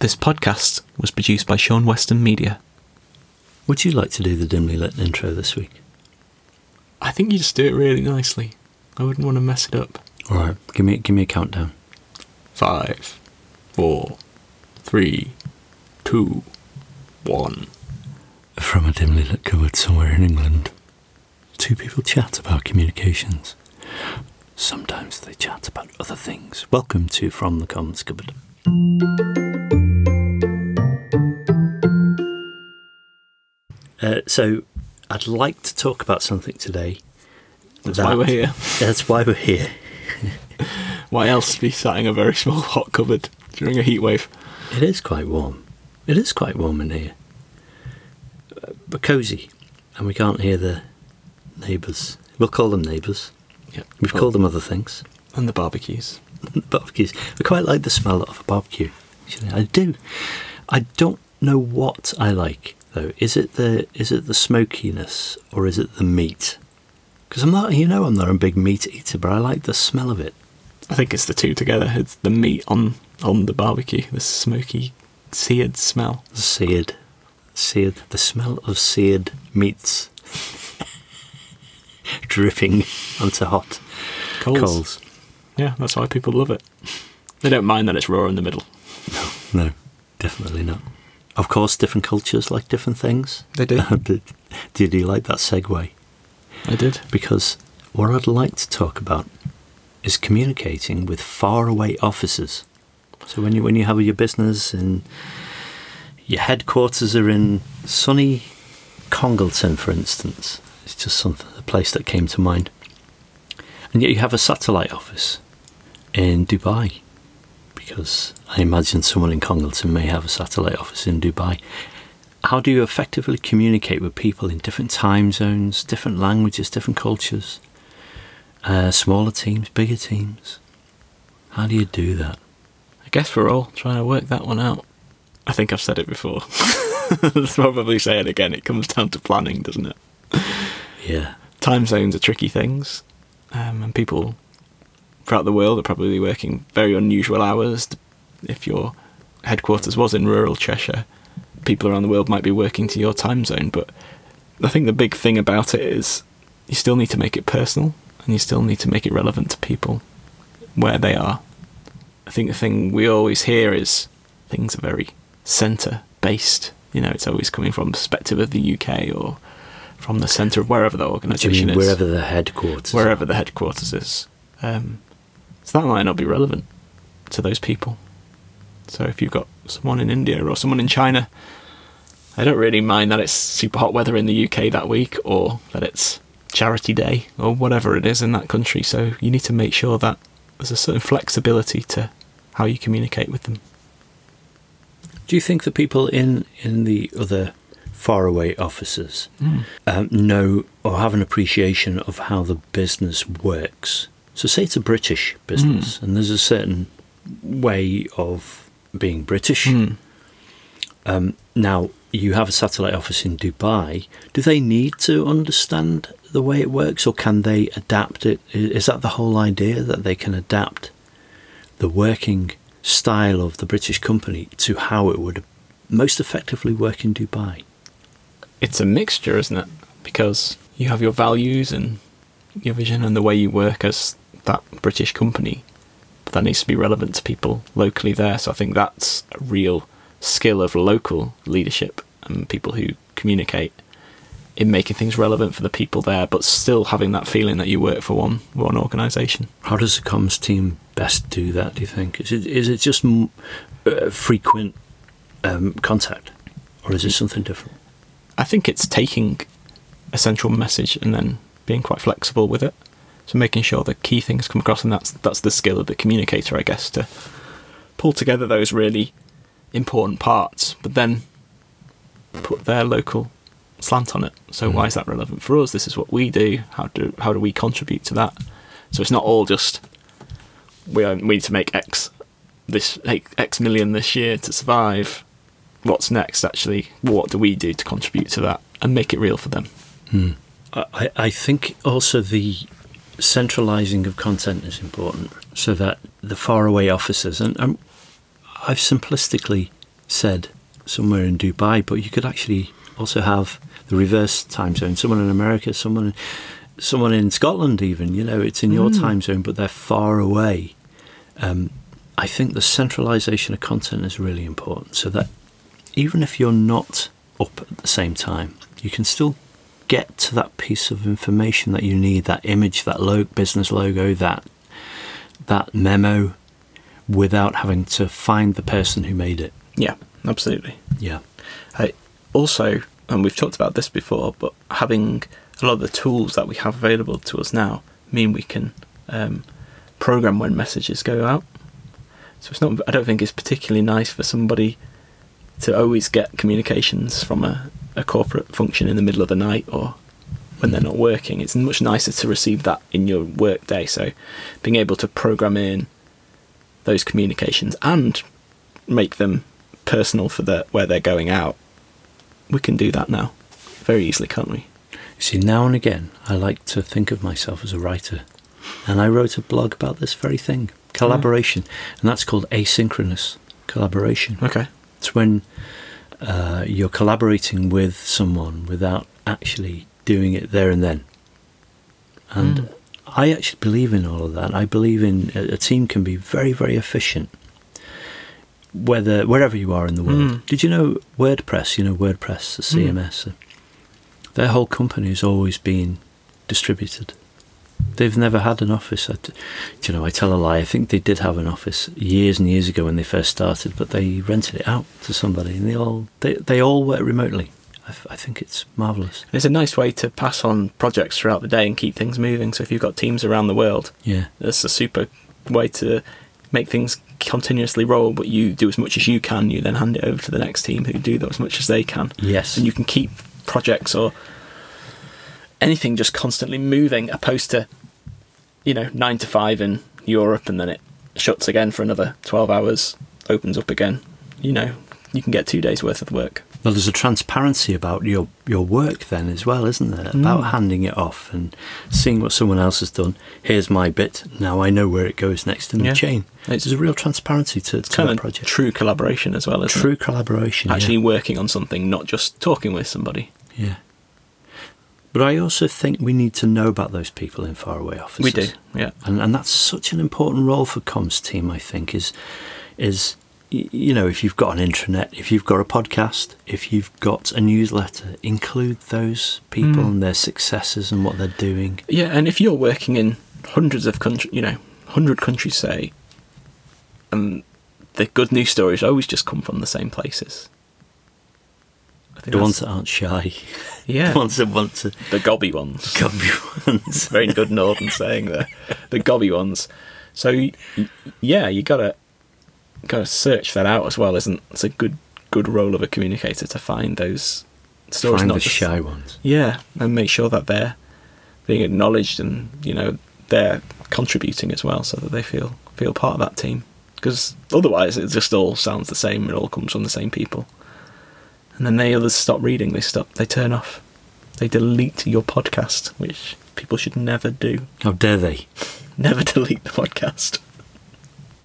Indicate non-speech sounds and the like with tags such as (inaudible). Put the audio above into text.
This podcast was produced by Sean Weston Media. Would you like to do the dimly lit intro this week? I think you just do it really nicely. I wouldn't want to mess it up. All right, give me give me a countdown. Five, four, three, two, one. From a dimly lit cupboard somewhere in England, two people chat about communications. Sometimes they chat about other things. Welcome to From the Comms Cupboard. Uh, so, I'd like to talk about something today. That's why we're here. (laughs) That's why we're here. (laughs) Why else be sat in a very small hot cupboard during a heat wave? It is quite warm. It is quite warm in here. But cosy. And we can't hear the neighbours. We'll call them neighbours. Yeah. We've called them other things. And the barbecues. (laughs) the barbecues. I quite like the smell of a barbecue. Actually, I do. I don't know what I like though. Is it the is it the smokiness or is it the meat? Because I'm not, you know, I'm not a big meat eater, but I like the smell of it. I think it's the two together. It's the meat on on the barbecue, the smoky, seared smell. Seared, seared. The smell of seared meats (laughs) dripping onto hot Coals. coals. Yeah, that's why people love it. They don't mind that it's raw in the middle. No, definitely not. Of course, different cultures like different things. They do. (laughs) did, did you like that segue? I did. Because what I'd like to talk about is communicating with faraway offices. So when you when you have your business and your headquarters are in sunny Congleton, for instance, it's just something a place that came to mind. And yet you have a satellite office in Dubai, because I imagine someone in Congleton may have a satellite office in Dubai. How do you effectively communicate with people in different time zones, different languages, different cultures? Uh, smaller teams, bigger teams. How do you do that? I guess we're all trying to work that one out. I think I've said it before. (laughs) Let's probably say it again. It comes down to planning, doesn't it? Yeah. Time zones are tricky things, um, and people throughout the world are probably working very unusual hours. If your headquarters was in rural Cheshire, people around the world might be working to your time zone. But I think the big thing about it is you still need to make it personal, and you still need to make it relevant to people where they are. I think the thing we always hear is things are very centre based. You know, it's always coming from the perspective of the UK or from the centre of wherever the organisation is wherever the headquarters? wherever the headquarters is. Um, so that might not be relevant to those people. So if you've got someone in India or someone in China, I don't really mind that it's super hot weather in the UK that week or that it's charity day or whatever it is in that country. So you need to make sure that there's a certain flexibility to how you communicate with them. Do you think the people in in the other faraway offices um, know or have an appreciation of how the business works? So, say it's a British business, and there's a certain way of being British. Hmm. Um, now, you have a satellite office in Dubai. Do they need to understand the way it works, or can they adapt it? Is that the whole idea that they can adapt the working style of the British company to how it would most effectively work in Dubai? it's a mixture, isn't it? Because you have your values and your vision and the way you work as that British company, but that needs to be relevant to people locally there. So I think that's a real skill of local leadership and people who communicate in making things relevant for the people there, but still having that feeling that you work for one one organisation. How does the comms team best do that? Do you think is it is it just m- uh, frequent um, contact, or is it something different? I think it's taking a central message and then being quite flexible with it. So making sure the key things come across, and that's that's the skill of the communicator, I guess, to pull together those really important parts, but then put their local slant on it. So why is that relevant for us? This is what we do. How do how do we contribute to that? So it's not all just we we need to make X this X million this year to survive. What's next? Actually, what do we do to contribute to that and make it real for them? Hmm. I, I think also the centralizing of content is important so that the faraway offices, and um, I've simplistically said somewhere in Dubai, but you could actually also have the reverse time zone. Someone in America, someone, someone in Scotland, even. You know, it's in your Mm. time zone, but they're far away. Um, I think the centralization of content is really important, so that even if you're not up at the same time, you can still get to that piece of information that you need, that image, that lo- business logo, that that memo, without having to find the person who made it. Yeah, absolutely. Yeah. I also, and we've talked about this before, but having a lot of the tools that we have available to us now mean we can um, program when messages go out. So it's not. I don't think it's particularly nice for somebody to always get communications from a, a corporate function in the middle of the night or when they're not working. It's much nicer to receive that in your work day. So being able to program in those communications and make them personal for the where they're going out, we can do that now very easily, can't we? You see, now and again, I like to think of myself as a writer, and I wrote a blog about this very thing mm. collaboration, and that's called asynchronous collaboration. Okay. It's when uh, you're collaborating with someone without actually doing it there and then. And Mm. I actually believe in all of that. I believe in a, a team can be very, very efficient, whether wherever you are in the world. Mm. Did you know WordPress? You know WordPress, the Mm. CMS. uh, Their whole company has always been distributed. They've never had an office. I, do you know, I tell a lie. I think they did have an office years and years ago when they first started, but they rented it out to somebody, and they all they, they all work remotely. I think it's marvelous. It's a nice way to pass on projects throughout the day and keep things moving. So if you've got teams around the world, Yeah, it's a super way to make things continuously roll. But you do as much as you can. You then hand it over to the next team who do as much as they can. yes, and you can keep projects or anything just constantly moving opposed to you know 9 to 5 in Europe and then it shuts again for another 12 hours opens up again you know you can get 2 days worth of work Well, there's a transparency about your your work then as well, isn't there? About Mm. handing it off and seeing what someone else has done. Here's my bit. Now I know where it goes next in Yeah. the chain. It's- There's a real transparency to, to kind the of project. true collaboration as well isn't True it? collaboration. actually yeah. working on something not just talking with somebody yeah. But I also think we need to know about those people in faraway offices. we do yeah and and that's such an important role for comms team. I think is is you know if you've got an intranet, if you've got a podcast, if you've got a newsletter, include those people Mm. and their successes and what they're doing. yeah and if you're working in hundreds of countries you know 100 countries say and the good news stories always just come from the same places I think The ones that aren't shy, yeah (laughs) the ones that want to the gobby ones. copy ones. (laughs) Very good northern saying there. The gobby ones. So y- y- yeah, you gotta gotta search that out as well. Isn't it's a good good role of a communicator to find those stories, Find not the just shy ones. yeah, and make sure that they're being acknowledged and you know they're contributing as well, so that they feel feel part of that team. Because otherwise, it just all sounds the same. It all comes from the same people, and then they others stop reading. They stop. They turn off. They delete your podcast, which people should never do. How dare they? Never (laughs) delete the podcast.